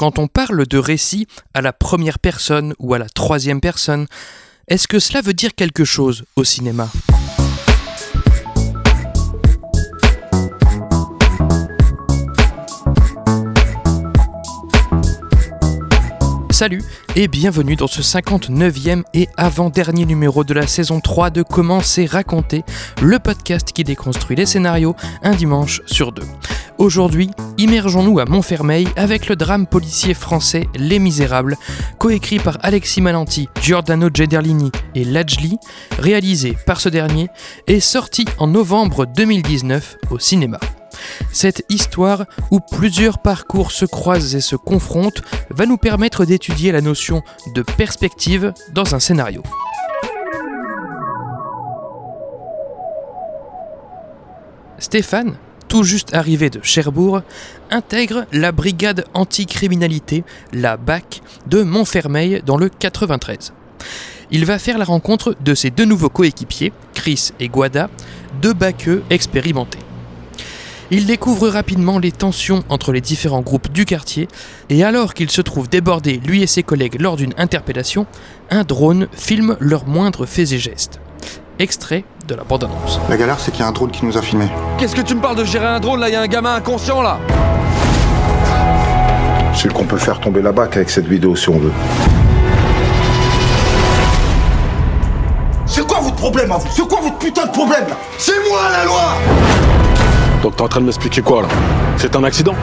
Quand on parle de récit à la première personne ou à la troisième personne, est-ce que cela veut dire quelque chose au cinéma? Salut et bienvenue dans ce 59e et avant-dernier numéro de la saison 3 de Comment c'est raconté, le podcast qui déconstruit les scénarios un dimanche sur deux. Aujourd'hui, immergeons-nous à Montfermeil avec le drame policier français Les Misérables, coécrit par Alexis Malanti, Giordano Gederlini et Lajli, réalisé par ce dernier et sorti en novembre 2019 au cinéma. Cette histoire, où plusieurs parcours se croisent et se confrontent, va nous permettre d'étudier la notion de perspective dans un scénario. Stéphane, tout juste arrivé de Cherbourg, intègre la brigade anticriminalité, la BAC, de Montfermeil dans le 93. Il va faire la rencontre de ses deux nouveaux coéquipiers, Chris et Guada, deux baqueux expérimentés. Il découvre rapidement les tensions entre les différents groupes du quartier, et alors qu'il se trouve débordé, lui et ses collègues, lors d'une interpellation, un drone filme leurs moindres faits et gestes. Extrait de la bande-annonce. La galère, c'est qu'il y a un drone qui nous a filmé. Qu'est-ce que tu me parles de gérer un drone là? Il y a un gamin inconscient là C'est qu'on peut faire tomber la bac avec cette vidéo si on veut. C'est quoi votre problème à vous? C'est quoi votre putain de problème là? C'est moi la loi Donc t'es en train de m'expliquer quoi là? C'est un accident?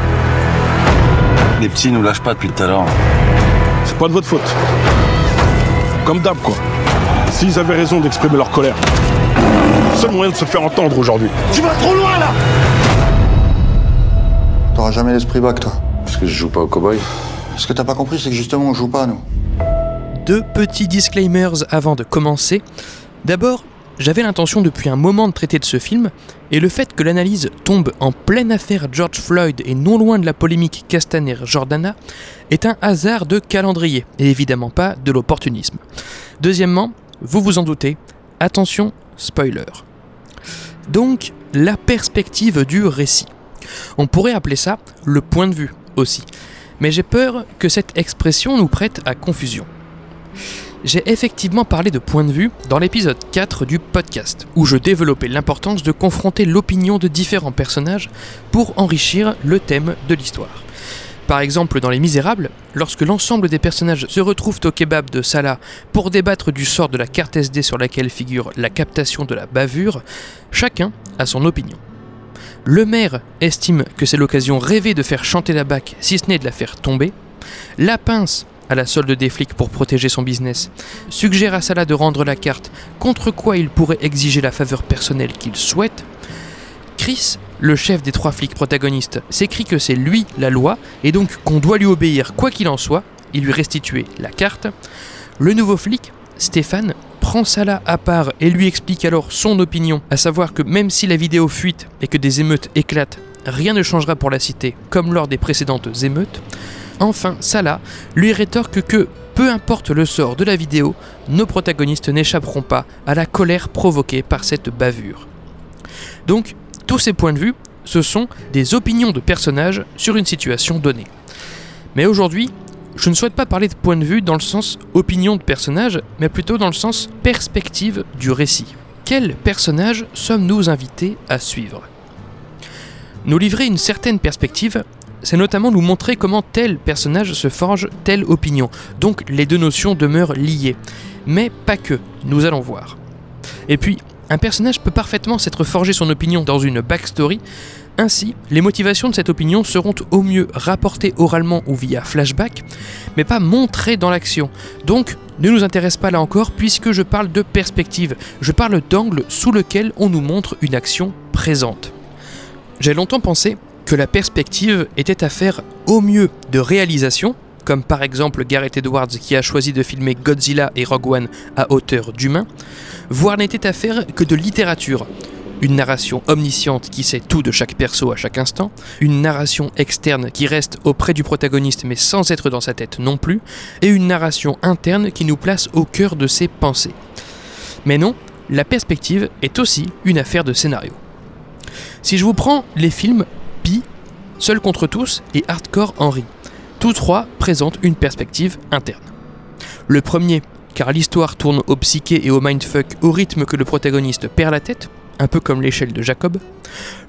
Les petits nous lâchent pas depuis tout à l'heure. C'est pas de votre faute. Comme d'hab quoi. S'ils avaient raison d'exprimer leur colère. Seul moyen de se faire entendre aujourd'hui. Tu vas trop loin là T'auras jamais l'esprit bac, toi. Parce que je joue pas au cowboy? Ce que t'as pas compris, c'est que justement, on joue pas, nous. Deux petits disclaimers avant de commencer. D'abord, j'avais l'intention depuis un moment de traiter de ce film, et le fait que l'analyse tombe en pleine affaire George Floyd et non loin de la polémique Castaner-Jordana est un hasard de calendrier, et évidemment pas de l'opportunisme. Deuxièmement, vous vous en doutez, attention, spoiler. Donc, la perspective du récit. On pourrait appeler ça le point de vue aussi, mais j'ai peur que cette expression nous prête à confusion. J'ai effectivement parlé de point de vue dans l'épisode 4 du podcast, où je développais l'importance de confronter l'opinion de différents personnages pour enrichir le thème de l'histoire. Par exemple, dans Les Misérables, lorsque l'ensemble des personnages se retrouvent au kebab de Salah pour débattre du sort de la carte SD sur laquelle figure la captation de la bavure, chacun a son opinion. Le maire estime que c'est l'occasion rêvée de faire chanter la BAC, si ce n'est de la faire tomber. La pince à la solde des flics pour protéger son business, suggère à Salah de rendre la carte, contre quoi il pourrait exiger la faveur personnelle qu'il souhaite? Chris, le chef des trois flics protagonistes, s'écrit que c'est lui la loi et donc qu'on doit lui obéir quoi qu'il en soit et lui restituer la carte. Le nouveau flic, Stéphane, prend Salah à part et lui explique alors son opinion, à savoir que même si la vidéo fuite et que des émeutes éclatent, rien ne changera pour la cité comme lors des précédentes émeutes. Enfin, Salah lui rétorque que, peu importe le sort de la vidéo, nos protagonistes n'échapperont pas à la colère provoquée par cette bavure. Donc, tous ces points de vue, ce sont des opinions de personnages sur une situation donnée. Mais aujourd'hui, je ne souhaite pas parler de point de vue dans le sens opinion de personnage, mais plutôt dans le sens perspective du récit. Quel personnage sommes-nous invités à suivre? Nous livrer une certaine perspective, c'est notamment nous montrer comment tel personnage se forge telle opinion. Donc les deux notions demeurent liées. Mais pas que, nous allons voir. Et puis, un personnage peut parfaitement s'être forgé son opinion dans une backstory, ainsi, les motivations de cette opinion seront au mieux rapportées oralement ou via flashback, mais pas montrées dans l'action. Donc, ne nous intéresse pas là encore puisque je parle de perspective, je parle d'angle sous lequel on nous montre une action présente. J'ai longtemps pensé que la perspective était affaire au mieux de réalisation, comme par exemple Gareth Edwards qui a choisi de filmer Godzilla et Rogue One à hauteur d'humain, voire n'était affaire que de littérature. Une narration omnisciente qui sait tout de chaque perso à chaque instant, une narration externe qui reste auprès du protagoniste mais sans être dans sa tête non plus, et une narration interne qui nous place au cœur de ses pensées. Mais non, la perspective est aussi une affaire de scénario. Si je vous prends les films Seul contre tous et Hardcore Henry, Tous trois présentent une perspective interne. Le premier, car l'histoire tourne au psyché et au mindfuck au rythme que le protagoniste perd la tête, un peu comme l'échelle de Jacob.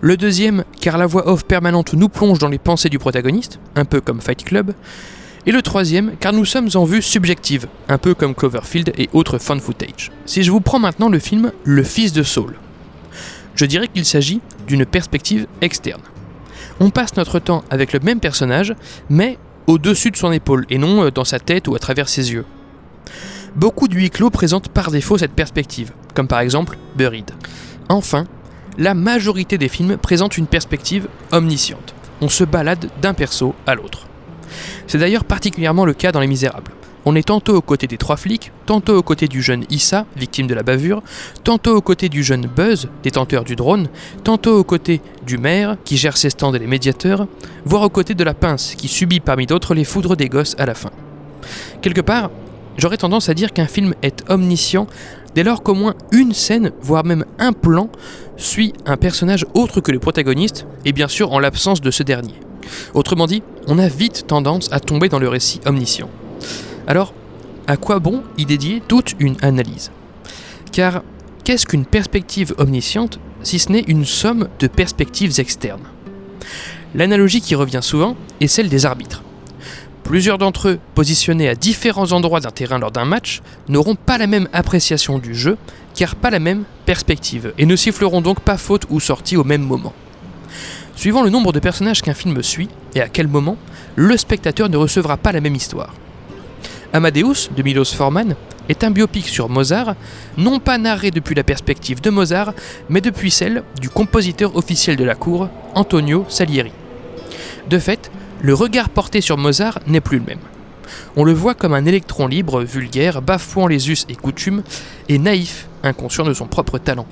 Le deuxième, car la voix off permanente nous plonge dans les pensées du protagoniste, un peu comme Fight Club. Et le troisième, car nous sommes en vue subjective, un peu comme Cloverfield et autres fan footage. Si je vous prends maintenant le film Le Fils de Saul, je dirais qu'il s'agit d'une perspective externe. On passe notre temps avec le même personnage, mais au-dessus de son épaule et non euh, dans sa tête ou à travers ses yeux. Beaucoup de huis clos présentent par défaut cette perspective, comme par exemple Buried. Enfin, la majorité des films présentent une perspective omnisciente. On se balade d'un perso à l'autre. C'est d'ailleurs particulièrement le cas dans Les Misérables. On est tantôt aux côtés des trois flics, tantôt aux côtés du jeune Issa, victime de la bavure, tantôt aux côtés du jeune Buzz, détenteur du drone, tantôt aux côtés du maire, qui gère ses stands et les médiateurs, voire aux côtés de la pince, qui subit parmi d'autres les foudres des gosses à la fin. Quelque part, j'aurais tendance à dire qu'un film est omniscient dès lors qu'au moins une scène, voire même un plan, suit un personnage autre que le protagoniste, et bien sûr en l'absence de ce dernier. Autrement dit, on a vite tendance à tomber dans le récit omniscient. Alors, à quoi bon y dédier toute une analyse? Car qu'est-ce qu'une perspective omnisciente si ce n'est une somme de perspectives externes? L'analogie qui revient souvent est celle des arbitres. Plusieurs d'entre eux, positionnés à différents endroits d'un terrain lors d'un match, n'auront pas la même appréciation du jeu, car pas la même perspective, et ne siffleront donc pas faute ou sortie au même moment. Suivant le nombre de personnages qu'un film suit, et à quel moment, le spectateur ne recevra pas la même histoire. Amadeus, de Milos Forman, est un biopic sur Mozart, non pas narré depuis la perspective de Mozart, mais depuis celle du compositeur officiel de la cour, Antonio Salieri. De fait, le regard porté sur Mozart n'est plus le même. On le voit comme un électron libre, vulgaire, bafouant les us et coutumes, et naïf, inconscient de son propre talent.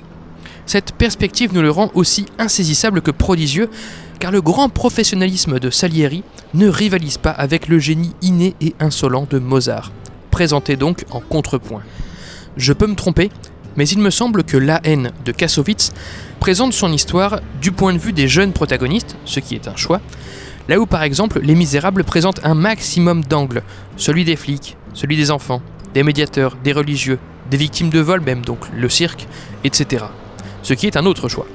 Cette perspective nous le rend aussi insaisissable que prodigieux, car le grand professionnalisme de Salieri ne rivalise pas avec le génie inné et insolent de Mozart, présenté donc en contrepoint. Je peux me tromper, mais il me semble que La haine de Kassovitz présente son histoire du point de vue des jeunes protagonistes, ce qui est un choix, là où par exemple Les Misérables présentent un maximum d'angles, celui des flics, celui des enfants, des médiateurs, des religieux, des victimes de vol même, donc le cirque, etc. Ce qui est un autre choix.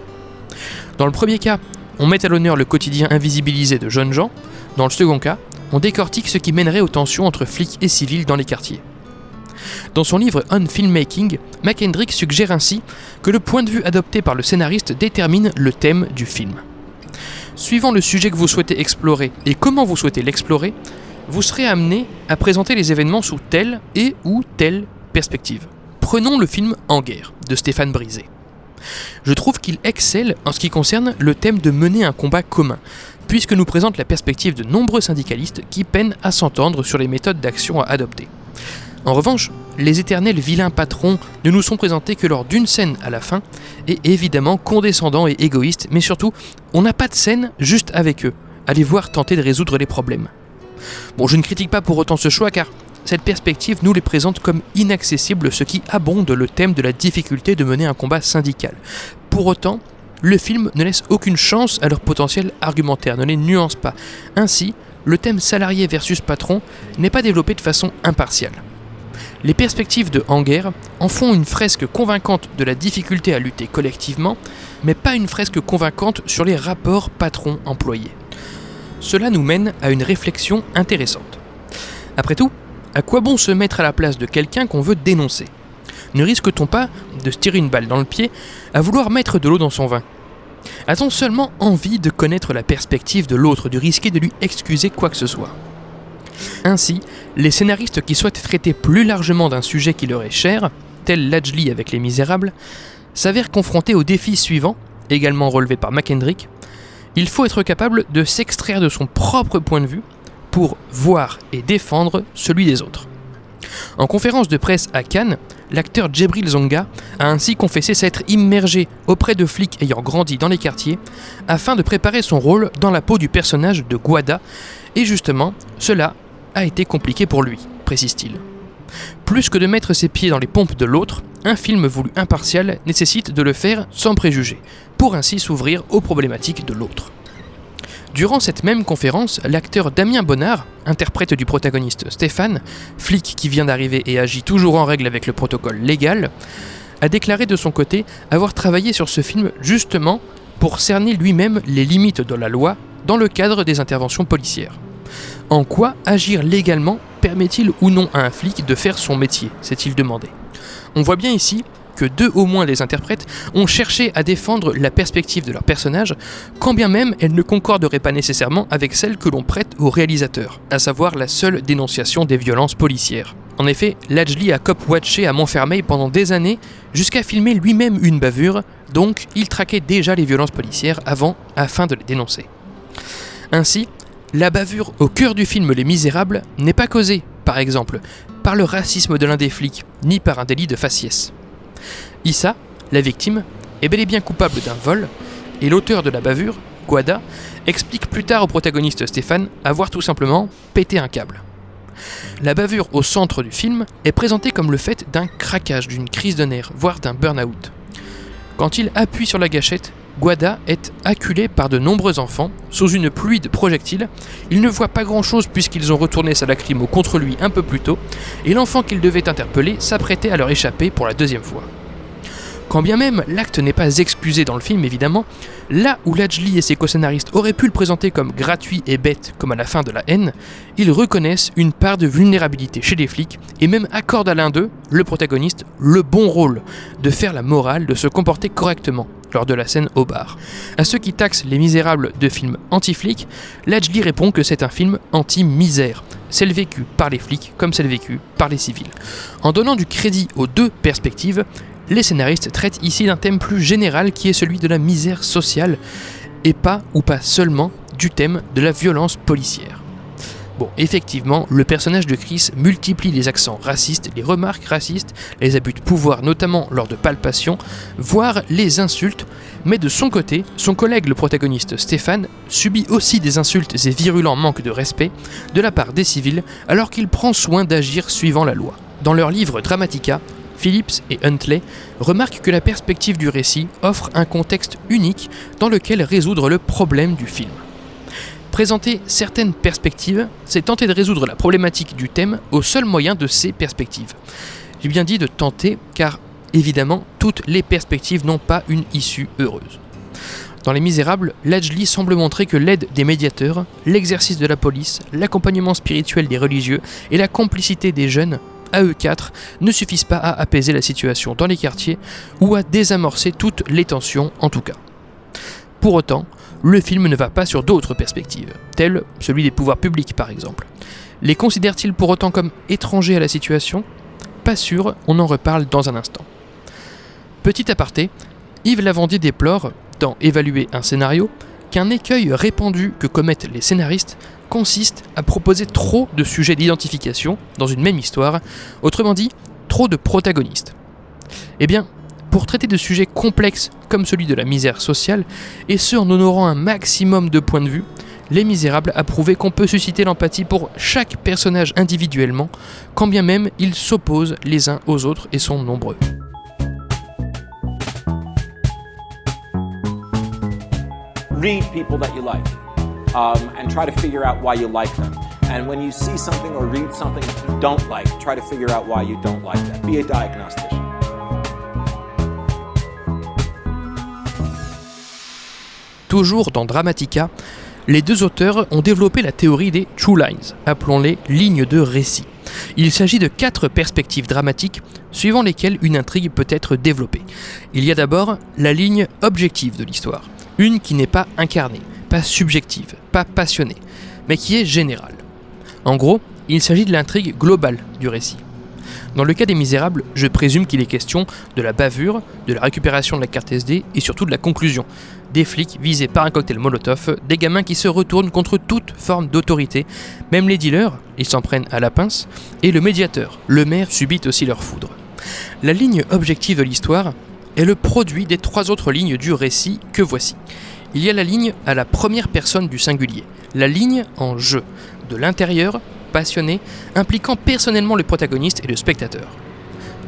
Dans le premier cas, on met à l'honneur le quotidien invisibilisé de jeunes gens, dans le second cas, on décortique ce qui mènerait aux tensions entre flics et civils dans les quartiers. Dans son livre On Filmmaking, McKendrick suggère ainsi que le point de vue adopté par le scénariste détermine le thème du film. Suivant le sujet que vous souhaitez explorer et comment vous souhaitez l'explorer, vous serez amené à présenter les événements sous telle et ou telle perspective. Prenons le film En guerre de Stéphane Brisé. Je trouve qu'il excelle en ce qui concerne le thème de mener un combat commun, puisque nous présente la perspective de nombreux syndicalistes qui peinent à s'entendre sur les méthodes d'action à adopter. En revanche, les éternels vilains patrons ne nous sont présentés que lors d'une scène à la fin, et évidemment condescendants et égoïstes, mais surtout, on n'a pas de scène juste avec eux, à les voir tenter de résoudre les problèmes. Bon, je ne critique pas pour autant ce choix car cette perspective nous les présente comme inaccessibles, ce qui abonde le thème de la difficulté de mener un combat syndical. Pour autant, le film ne laisse aucune chance à leur potentiel argumentaire, ne les nuance pas. Ainsi, le thème salarié versus patron n'est pas développé de façon impartiale. Les perspectives de Hanger en font une fresque convaincante de la difficulté à lutter collectivement, mais pas une fresque convaincante sur les rapports patron-employé. Cela nous mène à une réflexion intéressante. Après tout, à quoi bon se mettre à la place de quelqu'un qu'on veut dénoncer? Ne risque-t-on pas de se tirer une balle dans le pied à vouloir mettre de l'eau dans son vin? A-t-on seulement envie de connaître la perspective de l'autre, de risquer de lui excuser quoi que ce soit? Ainsi, les scénaristes qui souhaitent traiter plus largement d'un sujet qui leur est cher, tel Lajli avec Les Misérables, s'avèrent confrontés au défi suivant, également relevé par McKendrick. Il faut être capable de s'extraire de son propre point de vue pour voir et défendre celui des autres. En conférence de presse à Cannes, l'acteur Djibril Zonga a ainsi confessé s'être immergé auprès de flics ayant grandi dans les quartiers afin de préparer son rôle dans la peau du personnage de Guada, et justement, cela a été compliqué pour lui, précise-t-il. Plus que de mettre ses pieds dans les pompes de l'autre, un film voulu impartial nécessite de le faire sans préjugés, pour ainsi s'ouvrir aux problématiques de l'autre. Durant cette même conférence, l'acteur Damien Bonnard, interprète du protagoniste Stéphane, flic qui vient d'arriver et agit toujours en règle avec le protocole légal, a déclaré de son côté avoir travaillé sur ce film justement pour cerner lui-même les limites de la loi dans le cadre des interventions policières. En quoi agir légalement permet-il ou non à un flic de faire son métier s'est-il demandé. On voit bien ici deux au moins des interprètes ont cherché à défendre la perspective de leur personnage, quand bien même elle ne concorderait pas nécessairement avec celle que l'on prête au réalisateur, à savoir la seule dénonciation des violences policières. En effet, Lajli a cop-watché à Montfermeil pendant des années, jusqu'à filmer lui-même une bavure, donc il traquait déjà les violences policières avant, afin de les dénoncer. Ainsi, la bavure au cœur du film Les Misérables n'est pas causée, par exemple, par le racisme de l'un des flics, ni par un délit de faciès. Issa, la victime, est bel et bien coupable d'un vol, et l'auteur de la bavure, Guada, explique plus tard au protagoniste Stéphane avoir tout simplement pété un câble. La bavure au centre du film est présentée comme le fait d'un craquage, d'une crise de nerfs, voire d'un burn-out. Quand il appuie sur la gâchette, Guada est acculé par de nombreux enfants, sous une pluie de projectiles. Il ne voit pas grand-chose puisqu'ils ont retourné sa lacrymo contre lui un peu plus tôt, et l'enfant qu'il devait interpeller s'apprêtait à leur échapper pour la deuxième fois. Quand bien même l'acte n'est pas excusé dans le film évidemment, là où Lajli et ses co-scénaristes auraient pu le présenter comme gratuit et bête comme à la fin de la haine, ils reconnaissent une part de vulnérabilité chez les flics et même accordent à l'un d'eux, le protagoniste, le bon rôle de faire la morale, de se comporter correctement lors de la scène au bar. À ceux qui taxent Les Misérables de films anti-flics, Lajli répond que c'est un film anti-misère, celle vécue par les flics comme celle vécue par les civils. En donnant du crédit aux deux perspectives, les scénaristes traitent ici d'un thème plus général qui est celui de la misère sociale, et pas ou pas seulement du thème de la violence policière. Bon, effectivement, le personnage de Chris multiplie les accents racistes, les remarques racistes, les abus de pouvoir, notamment lors de palpations, voire les insultes, mais de son côté, son collègue le protagoniste Stéphane subit aussi des insultes et virulents manques de respect de la part des civils alors qu'il prend soin d'agir suivant la loi. Dans leur livre Dramatica, Phillips et Huntley remarquent que la perspective du récit offre un contexte unique dans lequel résoudre le problème du film. Présenter certaines perspectives, c'est tenter de résoudre la problématique du thème au seul moyen de ces perspectives. J'ai bien dit de tenter, car évidemment, toutes les perspectives n'ont pas une issue heureuse. Dans Les Misérables, Lajli semble montrer que l'aide des médiateurs, l'exercice de la police, l'accompagnement spirituel des religieux et la complicité des jeunes à eux quatre ne suffisent pas à apaiser la situation dans les quartiers ou à désamorcer toutes les tensions en tout cas. Pour autant, le film ne va pas sur d'autres perspectives, telles celui des pouvoirs publics par exemple. Les considère-t-il pour autant comme étrangers à la situation? Pas sûr, on en reparle dans un instant. Petit aparté, Yves Lavandier déplore, dans Évaluer un scénario, qu'un écueil répandu que commettent les scénaristes consiste à proposer trop de sujets d'identification dans une même histoire, autrement dit, trop de protagonistes. Eh bien, pour traiter de sujets complexes comme celui de la misère sociale, et ce en honorant un maximum de points de vue, Les Misérables a prouvé qu'on peut susciter l'empathie pour chaque personnage individuellement, quand bien même ils s'opposent les uns aux autres et sont nombreux. read people that you like um, and try to figure out why you like them. And when you see something or read something you don't like, try to figure out why you don't like that. Be a diagnostician. Toujours dans Dramatica, les deux auteurs ont développé la théorie des true lines, appelons-les lignes de récit. Il s'agit de quatre perspectives dramatiques suivant lesquelles une intrigue peut être développée. Il y a d'abord la ligne objective de l'histoire, une qui n'est pas incarnée, pas subjective, pas passionnée, mais qui est générale. En gros, il s'agit de l'intrigue globale du récit. Dans le cas des Misérables, je présume qu'il est question de la bavure, de la récupération de la carte SD et surtout de la conclusion. Des flics visés par un cocktail Molotov, des gamins qui se retournent contre toute forme d'autorité, même les dealers, ils s'en prennent à la pince, et le médiateur, le maire, subit aussi leur foudre. La ligne objective de l'histoire est le produit des trois autres lignes du récit que voici. Il y a la ligne à la première personne du singulier, la ligne en jeu, de l'intérieur, passionné, impliquant personnellement le protagoniste et le spectateur.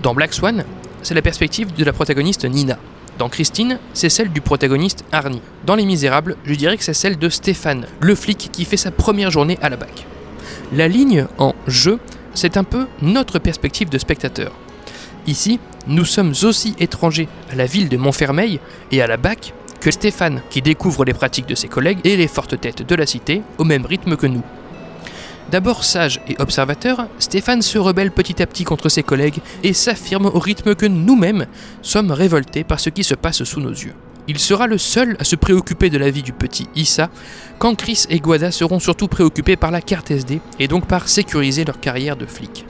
Dans Black Swan, c'est la perspective de la protagoniste Nina, Dans Christine, c'est celle du protagoniste Arnie. Dans Les Misérables, je dirais que c'est celle de Stéphane, le flic qui fait sa première journée à la BAC. La ligne en je, c'est un peu notre perspective de spectateur. Ici, nous sommes aussi étrangers à la ville de Montfermeil et à la BAC que Stéphane, qui découvre les pratiques de ses collègues et les fortes têtes de la cité au même rythme que nous. D'abord sage et observateur, Stéphane se rebelle petit à petit contre ses collègues et s'affirme au rythme que nous-mêmes sommes révoltés par ce qui se passe sous nos yeux. Il sera le seul à se préoccuper de la vie du petit Issa, quand Chris et Guada seront surtout préoccupés par la carte SD et donc par sécuriser leur carrière de flic.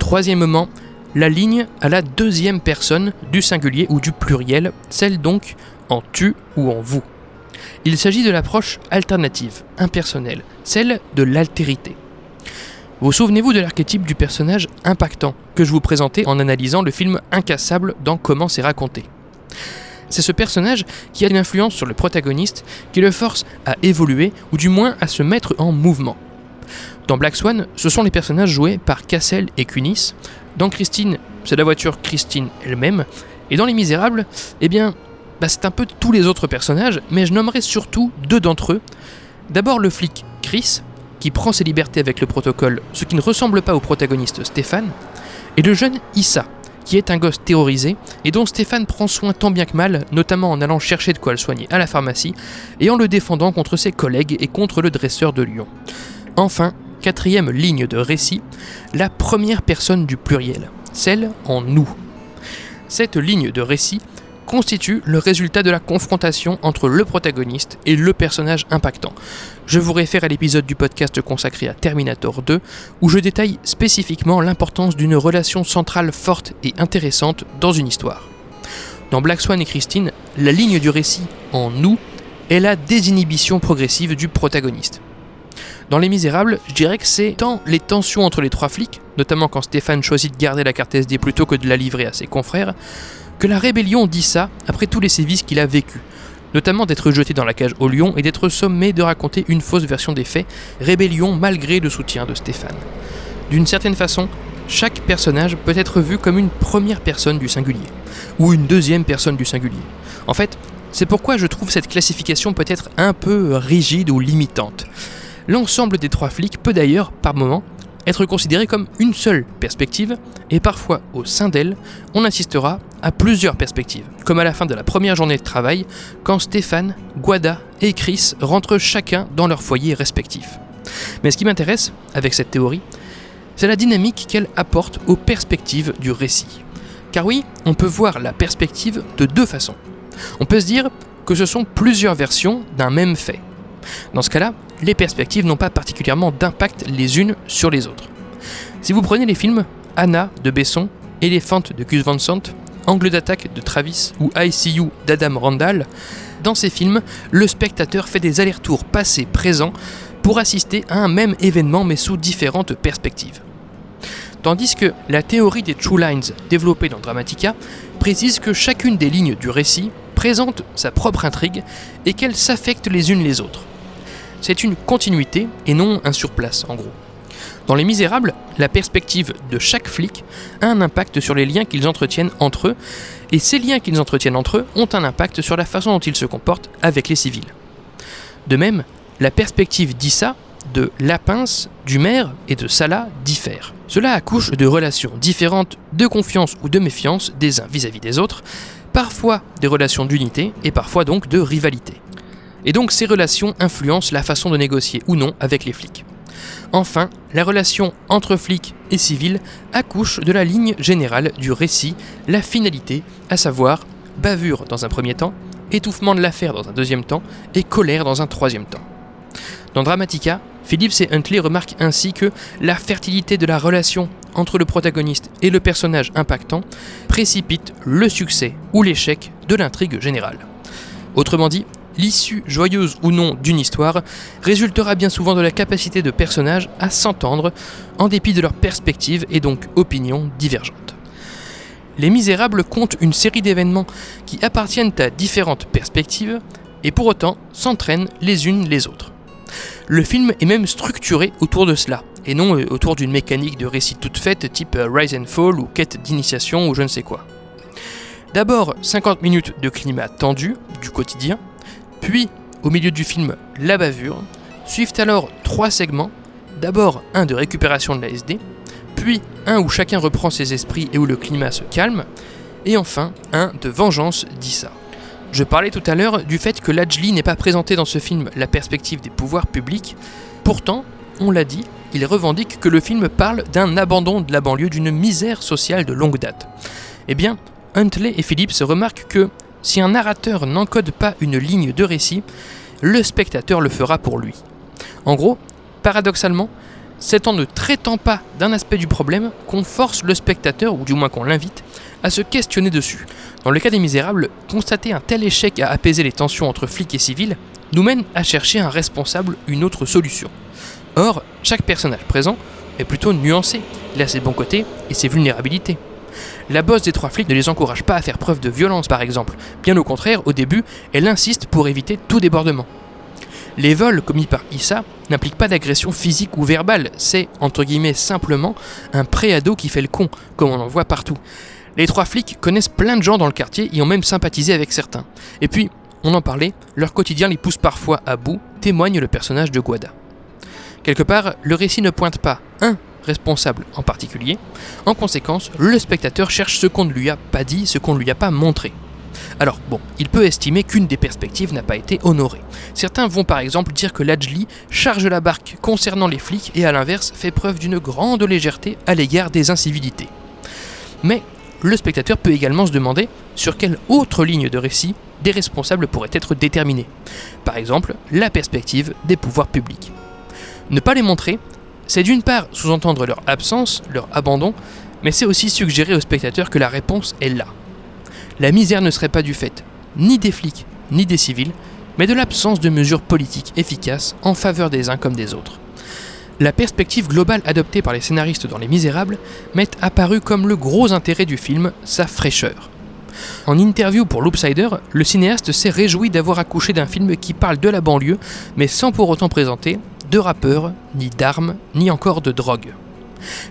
Troisièmement, la ligne à la deuxième personne du singulier ou du pluriel, celle donc en tu ou en vous. Il s'agit de l'approche alternative, impersonnelle, celle de l'altérité. Vous souvenez-vous de l'archétype du personnage impactant que je vous présentais en analysant le film Incassable dans Comment c'est raconté C'est ce personnage qui a une influence sur le protagoniste qui le force à évoluer ou du moins à se mettre en mouvement. Dans Black Swan, ce sont les personnages joués par Cassel et Kunis. Dans Christine, c'est la voiture Christine elle-même. Et dans Les Misérables, eh bien, bah, c'est un peu tous les autres personnages, mais je nommerai surtout deux d'entre eux. D'abord le flic Chris, qui prend ses libertés avec le protocole, ce qui ne ressemble pas au protagoniste Stéphane, et le jeune Issa, qui est un gosse terrorisé et dont Stéphane prend soin tant bien que mal, notamment en allant chercher de quoi le soigner à la pharmacie et en le défendant contre ses collègues et contre le dresseur de Lyon. Enfin, quatrième ligne de récit, la première personne du pluriel, celle en nous. Cette ligne de récit constitue le résultat de la confrontation entre le protagoniste et le personnage impactant. Je vous réfère à l'épisode du podcast consacré à Terminator 2, où je détaille spécifiquement l'importance d'une relation centrale forte et intéressante dans une histoire. Dans Black Swan et Christine, la ligne du récit en nous est la désinhibition progressive du protagoniste. Dans Les Misérables, je dirais que c'est tant les tensions entre les trois flics, notamment quand Stéphane choisit de garder la carte SD plutôt que de la livrer à ses confrères, que la rébellion dit ça après tous les sévices qu'il a vécus, notamment d'être jeté dans la cage au lion et d'être sommé de raconter une fausse version des faits, rébellion malgré le soutien de Stéphane. D'une certaine façon, chaque personnage peut être vu comme une première personne du singulier, ou une deuxième personne du singulier. En fait, c'est pourquoi je trouve cette classification peut-être un peu rigide ou limitante. L'ensemble des trois flics peut d'ailleurs, par moments, être considéré comme une seule perspective, et parfois au sein d'elle, on assistera à plusieurs perspectives, comme à la fin de la première journée de travail, quand Stéphane, Guada et Chris rentrent chacun dans leur foyer respectif. Mais ce qui m'intéresse avec cette théorie, c'est la dynamique qu'elle apporte aux perspectives du récit. Car oui, on peut voir la perspective de deux façons. On peut se dire que ce sont plusieurs versions d'un même fait. Dans ce cas-là, les perspectives n'ont pas particulièrement d'impact les unes sur les autres. Si vous prenez les films Anna de Besson, Elephant de Gus Van Sant, Angle d'attaque de Travis ou ICU d'Adam Randall, dans ces films, le spectateur fait des allers-retours passé-présent pour assister à un même événement mais sous différentes perspectives. Tandis que la théorie des True Lines développée dans Dramatica précise que chacune des lignes du récit présente sa propre intrigue et qu'elles s'affectent les unes les autres. C'est une continuité et non un surplace en gros. Dans Les Misérables, la perspective de chaque flic a un impact sur les liens qu'ils entretiennent entre eux, et ces liens qu'ils entretiennent entre eux ont un impact sur la façon dont ils se comportent avec les civils. De même, la perspective d'Issa, de Lapince, du maire et de Salah diffère. Cela accouche de relations différentes de confiance ou de méfiance des uns vis-à-vis des autres, parfois des relations d'unité et parfois donc de rivalité. Et donc ces relations influencent la façon de négocier ou non avec les flics. Enfin, la relation entre flics et civils accouche de la ligne générale du récit, la finalité, à savoir bavure dans un premier temps, étouffement de l'affaire dans un deuxième temps et colère dans un troisième temps. Dans Dramatica, Phillips et Huntley remarquent ainsi que la fertilité de la relation entre le protagoniste et le personnage impactant précipite le succès ou l'échec de l'intrigue générale. Autrement dit, l'issue joyeuse ou non d'une histoire résultera bien souvent de la capacité de personnages à s'entendre en dépit de leurs perspectives et donc opinions divergentes. Les Misérables comptent une série d'événements qui appartiennent à différentes perspectives et pour autant s'entraînent les unes les autres. Le film est même structuré autour de cela, et non euh, autour d'une mécanique de récit toute faite type euh, Rise and Fall ou quête d'initiation ou je ne sais quoi. D'abord 50 minutes de climat tendu, du quotidien, puis au milieu du film la bavure, suivent alors trois segments, d'abord un de récupération de la SD, puis un où chacun reprend ses esprits et où le climat se calme, et enfin un de vengeance d'Issa. Je parlais tout à l'heure du fait que Lajli n'est pas présenté dans ce film la perspective des pouvoirs publics, pourtant, on l'a dit, il revendique que le film parle d'un abandon de la banlieue, d'une misère sociale de longue date. Eh bien, Huntley et Phillips remarquent que si un narrateur n'encode pas une ligne de récit, le spectateur le fera pour lui. En gros, paradoxalement, c'est en ne traitant pas d'un aspect du problème qu'on force le spectateur, ou du moins qu'on l'invite, à se questionner dessus. Dans le cas des Misérables, constater un tel échec à apaiser les tensions entre flics et civils nous mène à chercher un responsable, une autre solution. Or, chaque personnage présent est plutôt nuancé, il a ses bons côtés et ses vulnérabilités. La bosse des trois flics ne les encourage pas à faire preuve de violence par exemple, bien au contraire, au début, elle insiste pour éviter tout débordement. Les vols commis par Issa n'impliquent pas d'agression physique ou verbale, c'est, entre guillemets, simplement un préado qui fait le con, comme on en voit partout. Les trois flics connaissent plein de gens dans le quartier et ont même sympathisé avec certains. Et puis, on en parlait, leur quotidien les pousse parfois à bout, témoigne le personnage de Guada. Quelque part, le récit ne pointe pas un responsable en particulier, en conséquence, le spectateur cherche ce qu'on ne lui a pas dit, ce qu'on ne lui a pas montré. Alors bon, il peut estimer qu'une des perspectives n'a pas été honorée. Certains vont par exemple dire que Lajli charge la barque concernant les flics et à l'inverse fait preuve d'une grande légèreté à l'égard des incivilités. Mais le spectateur peut également se demander sur quelle autre ligne de récit des responsables pourraient être déterminés. Par exemple, la perspective des pouvoirs publics. Ne pas les montrer, c'est d'une part sous-entendre leur absence, leur abandon, mais c'est aussi suggérer au spectateur que la réponse est là. La misère ne serait pas du fait ni des flics, ni des civils, mais de l'absence de mesures politiques efficaces en faveur des uns comme des autres. La perspective globale adoptée par les scénaristes dans Les Misérables m'est apparue comme le gros intérêt du film, sa fraîcheur. En interview pour Loopsider, le cinéaste s'est réjoui d'avoir accouché d'un film qui parle de la banlieue, mais sans pour autant présenter de rappeurs, ni d'armes, ni encore de drogue.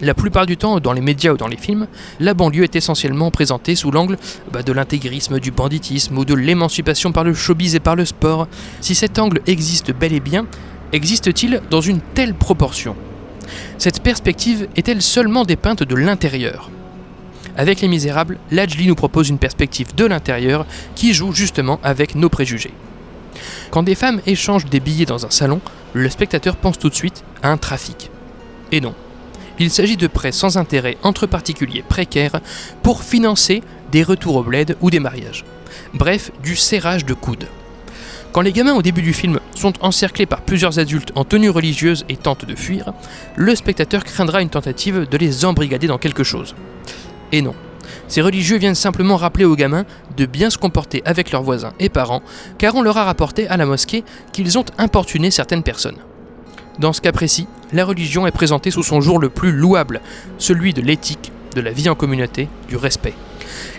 La plupart du temps, dans les médias ou dans les films, la banlieue est essentiellement présentée sous l'angle bah, de l'intégrisme, du banditisme ou de l'émancipation par le showbiz et par le sport. Si cet angle existe bel et bien, existe-t-il dans une telle proportion? Cette perspective est-elle seulement dépeinte de l'intérieur? Avec Les Misérables, Lajli nous propose une perspective de l'intérieur qui joue justement avec nos préjugés. Quand des femmes échangent des billets dans un salon, le spectateur pense tout de suite à un trafic. Et non. Il s'agit de prêts sans intérêt entre particuliers précaires pour financer des retours au bled ou des mariages. Bref, du serrage de coudes. Quand les gamins au début du film sont encerclés par plusieurs adultes en tenue religieuse et tentent de fuir, le spectateur craindra une tentative de les embrigader dans quelque chose. Et non. Ces religieux viennent simplement rappeler aux gamins de bien se comporter avec leurs voisins et parents, car on leur a rapporté à la mosquée qu'ils ont importuné certaines personnes. Dans ce cas précis, la religion est présentée sous son jour le plus louable, celui de l'éthique, de la vie en communauté, du respect.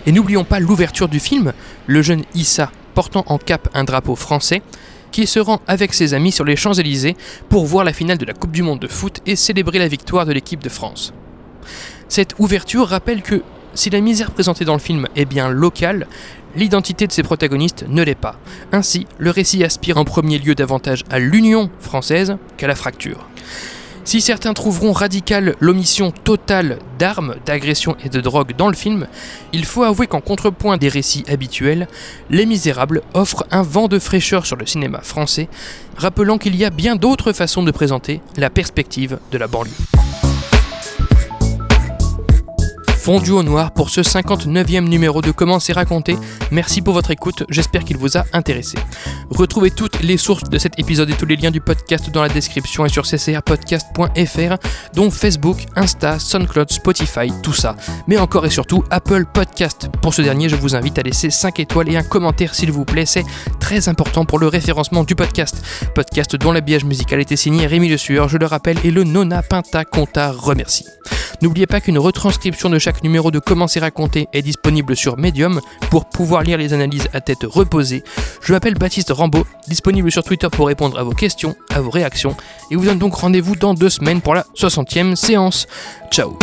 Et n'oublions pas l'ouverture du film, le jeune Issa portant en cap un drapeau français, qui se rend avec ses amis sur les Champs-Élysées pour voir la finale de la Coupe du Monde de foot et célébrer la victoire de l'équipe de France. Cette ouverture rappelle que si la misère présentée dans le film est bien locale, l'identité de ses protagonistes ne l'est pas. Ainsi, le récit aspire en premier lieu davantage à l'union française qu'à la fracture. Si certains trouveront radicale l'omission totale d'armes, d'agressions et de drogue dans le film, il faut avouer qu'en contrepoint des récits habituels, Les Misérables offrent un vent de fraîcheur sur le cinéma français, rappelant qu'il y a bien d'autres façons de présenter la perspective de la banlieue fondu au noir pour ce 59e numéro de Comment c'est raconté. Merci pour votre écoute, j'espère qu'il vous a intéressé. Retrouvez toutes les sources de cet épisode et tous les liens du podcast dans la description et sur ccrpodcast.fr, dont Facebook, Insta, SoundCloud, Spotify, tout ça. Mais encore et surtout Apple Podcast. Pour ce dernier, je vous invite à laisser 5 étoiles et un commentaire s'il vous plaît, c'est très important pour le référencement du podcast. Podcast dont l'habillage musical était signé Rémi Le Sueur, je le rappelle, et le Nona Pinta Conta remercie. N'oubliez pas qu'une retranscription de numéro de Comment c'est raconté est disponible sur Medium pour pouvoir lire les analyses à tête reposée. Je m'appelle Baptiste Rambaud, disponible sur Twitter pour répondre à vos questions, à vos réactions, et vous donne donc rendez-vous dans deux semaines pour la 60e séance. Ciao